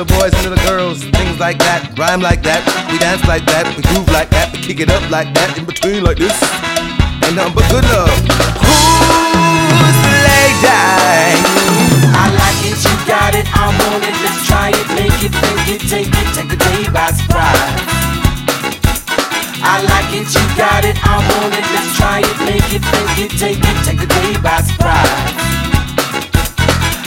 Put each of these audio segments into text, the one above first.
Little boys and little girls, things like that, rhyme like that, we dance like that, we groove like that, we kick it up like that, in between like this. Ain't nothing but good love. Who's the lady? I like it, you got it, I want it, let's try it, make it, think it, take it, take the day by surprise. I like it, you got it, I want it, let's try it, make it, think it, take it, take the day by surprise.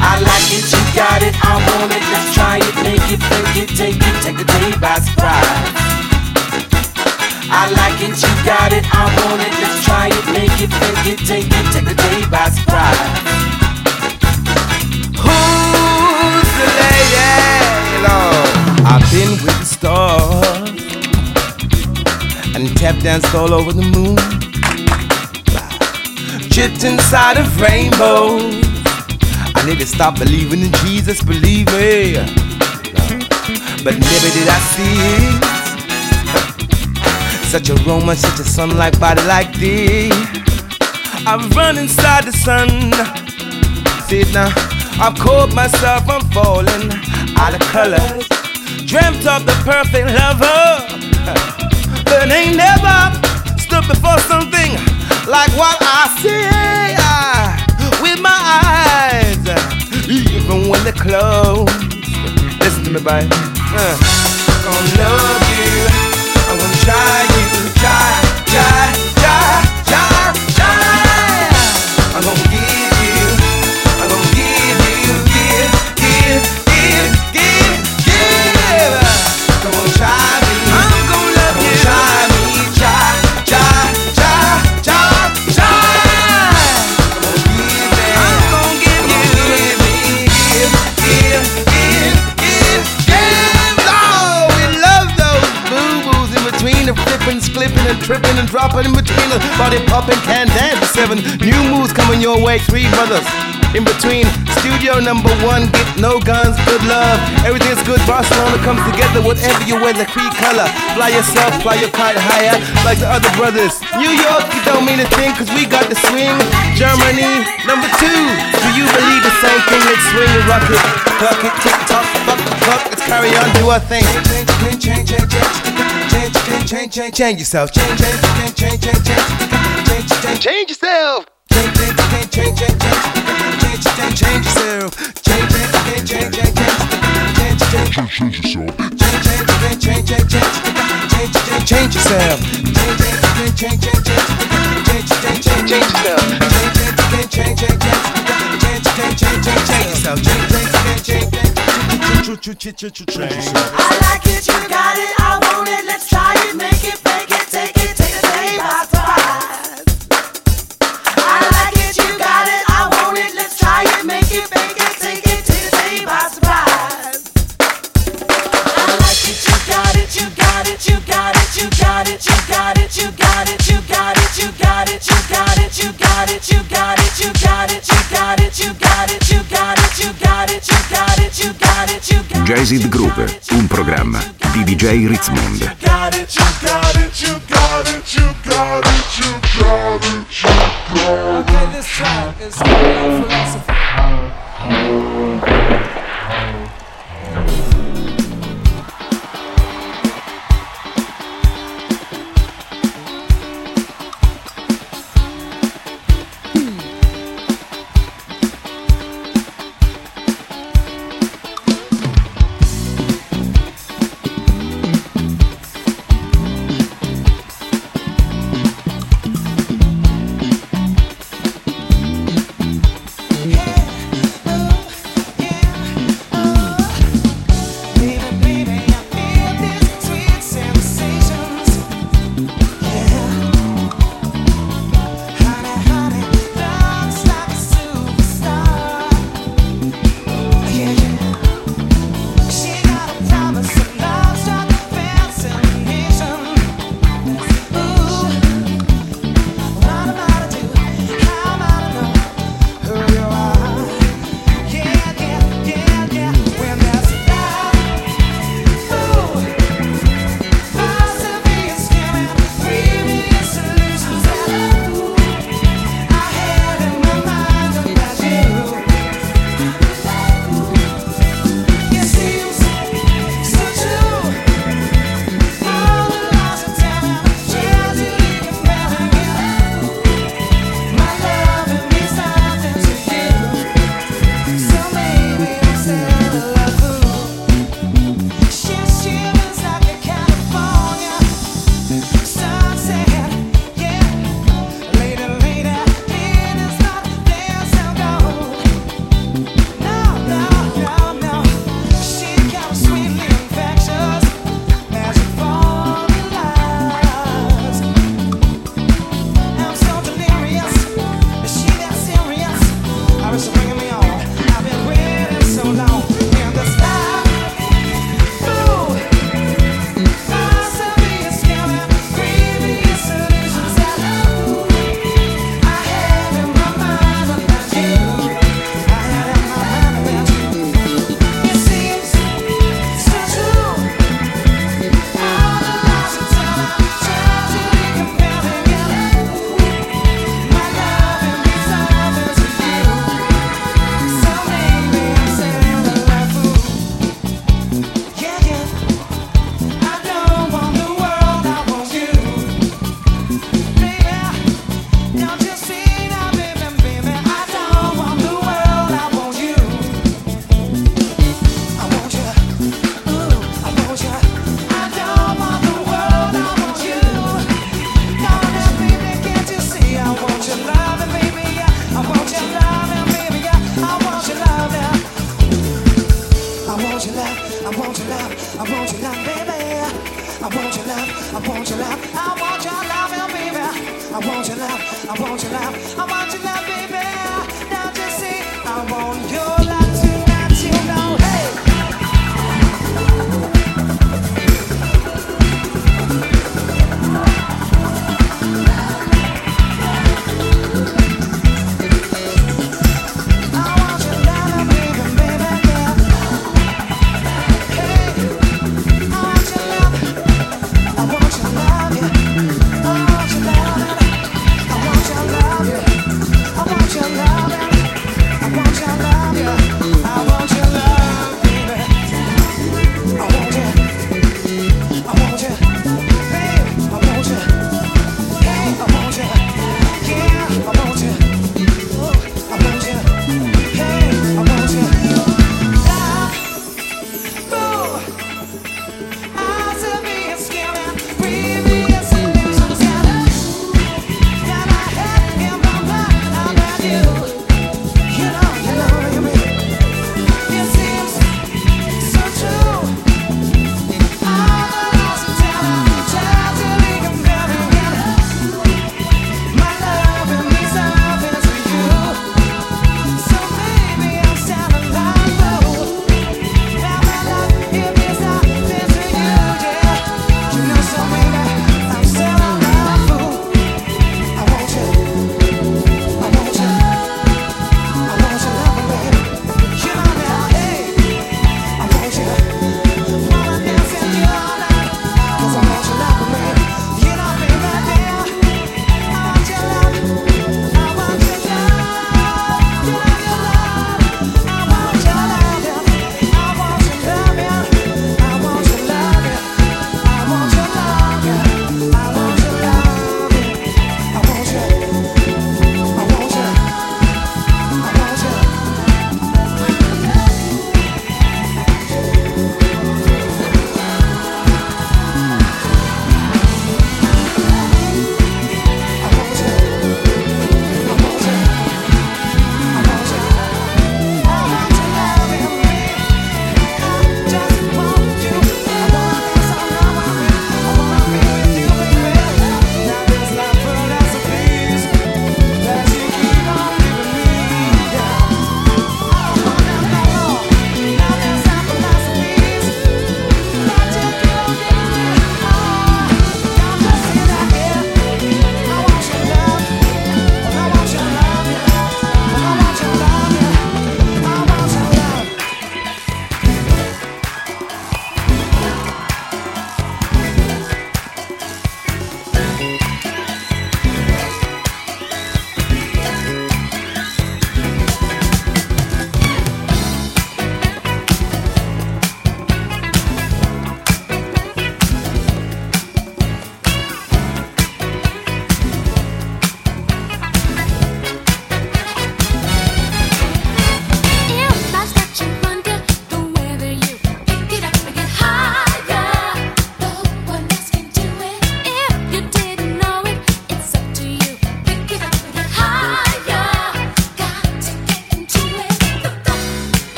I like it, you got it, I want it, let's try it, make it, think it, take it, take the day by surprise. I like it, you got it, I want it, let's try it, make it, fake it, take it, take the day by surprise. Who's the lady? Lord? I've been with the stars and tap danced all over the moon. Chipped inside of rainbows. I need to stop believing in Jesus, believe me. But never did I see such a aroma, such a sun-like body like thee. I've run inside the sun. See it now. I've caught myself, I'm falling out of color. Dreamt of the perfect lover, but ain't never stood before something like what I see the clothes. Listen to me, bye. Uh. I'm gonna love you. I wanna try dropping in between the body popping can dance. Seven new moves coming your way. Three brothers in between. Studio number one, get no guns, good love. Everything's good. Barcelona comes together. Whatever you wear, the creed color. Fly yourself, fly your kite higher, like the other brothers. New York, you don't mean a thing, cause we got the swing. Germany, number two. Do you believe the same thing? Let's swing and rock it. Clock it, tick tock, fuck clock. Let's carry on, do our thing. Change, change, change, change, change, change, change, change, change, change yourself. Change, change, change, change, change, change, change, change, change, change yourself change yourself. I like it, you got it, I want it, let's try it, make it, fake it, take it, take it, take it. Jazzed Groove, un programma di DJ Ritzmond. got it, you got it, you got it, you got it, you got it, you got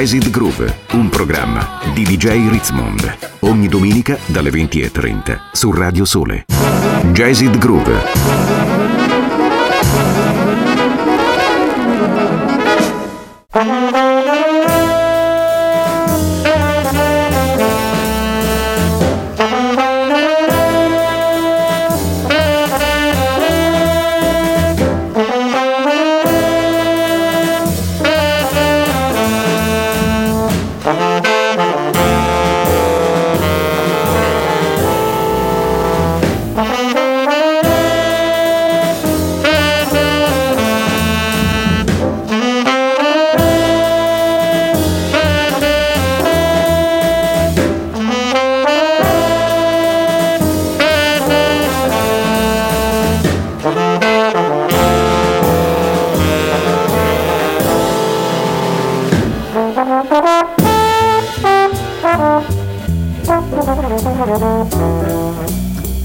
Jazzid Groove, un programma di DJ Ritzmond. Ogni domenica dalle 20.30 su Radio Sole. Jazzid Groove.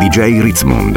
DJ Ritzmond.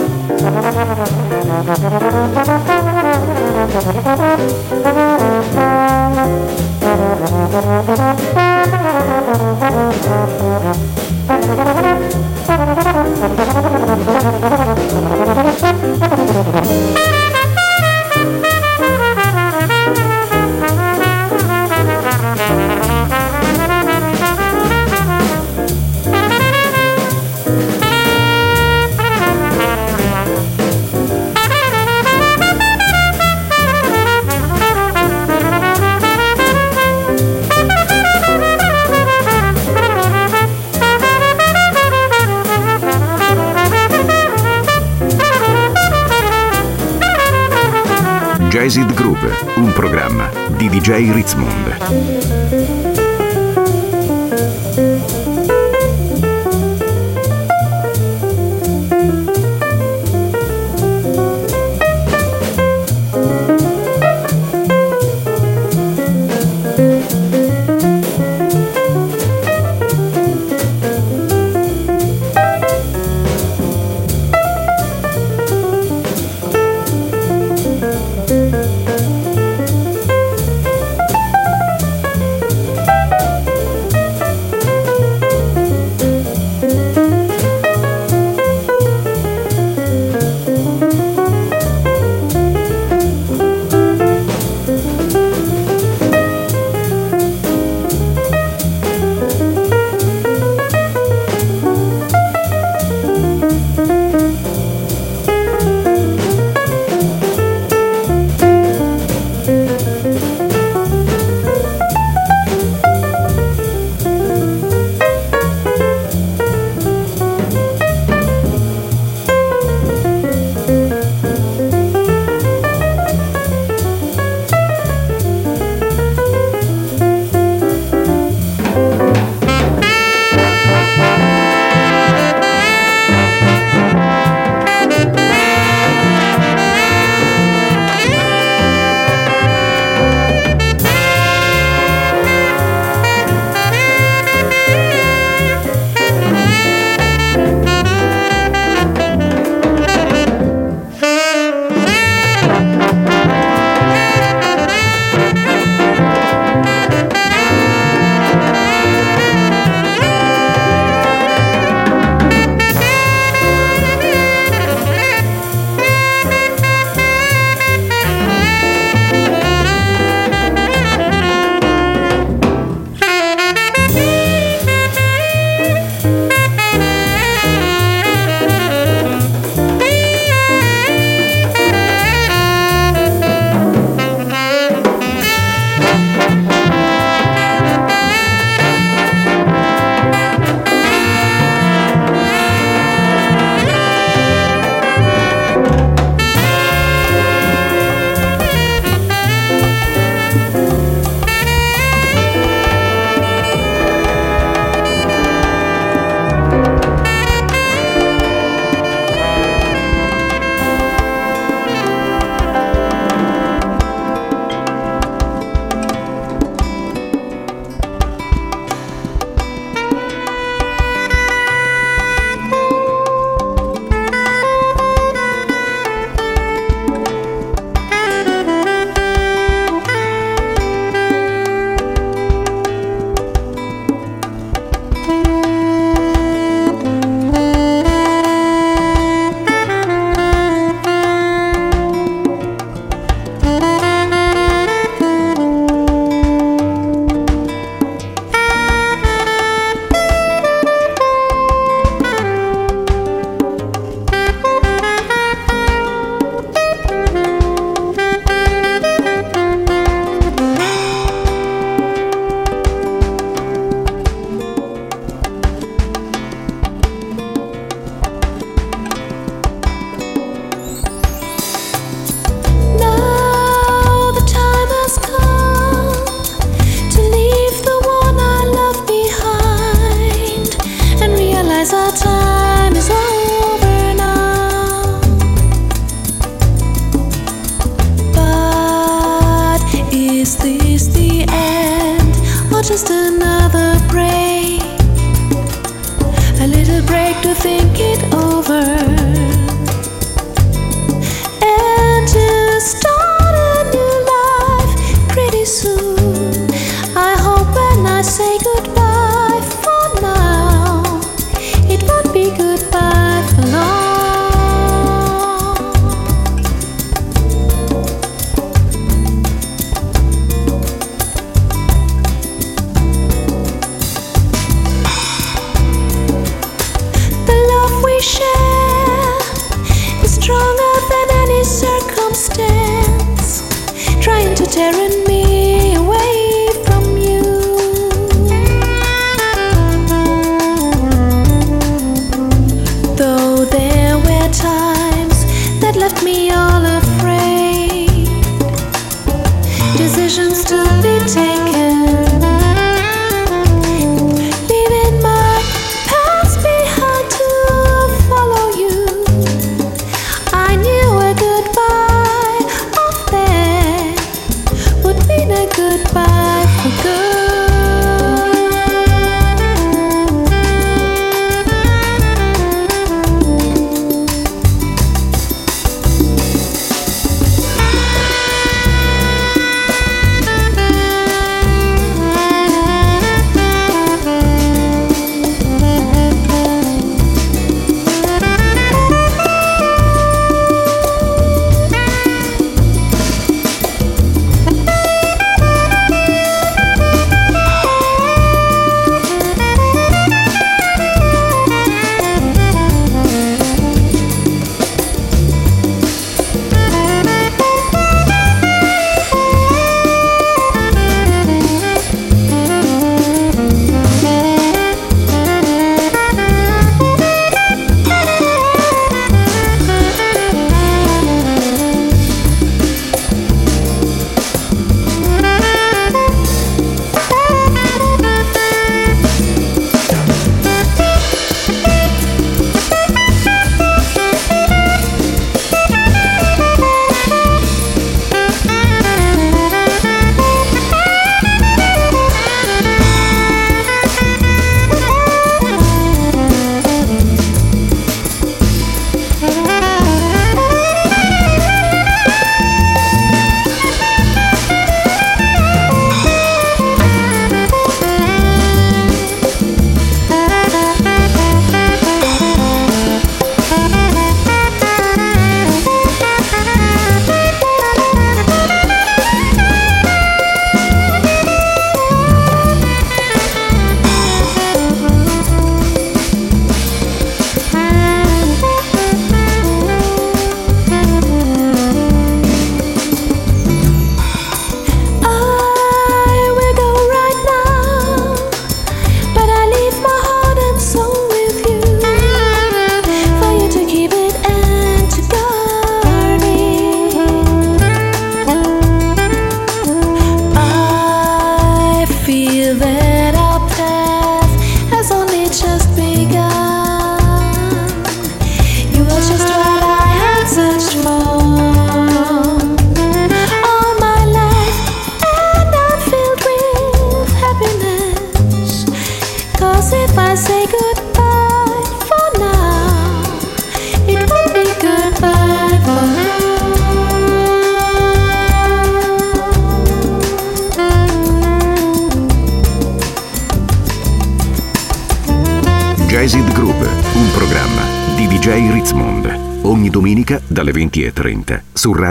Thank Jazzid Groove, un programma di DJ Ritzmond.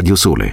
Radio Sole.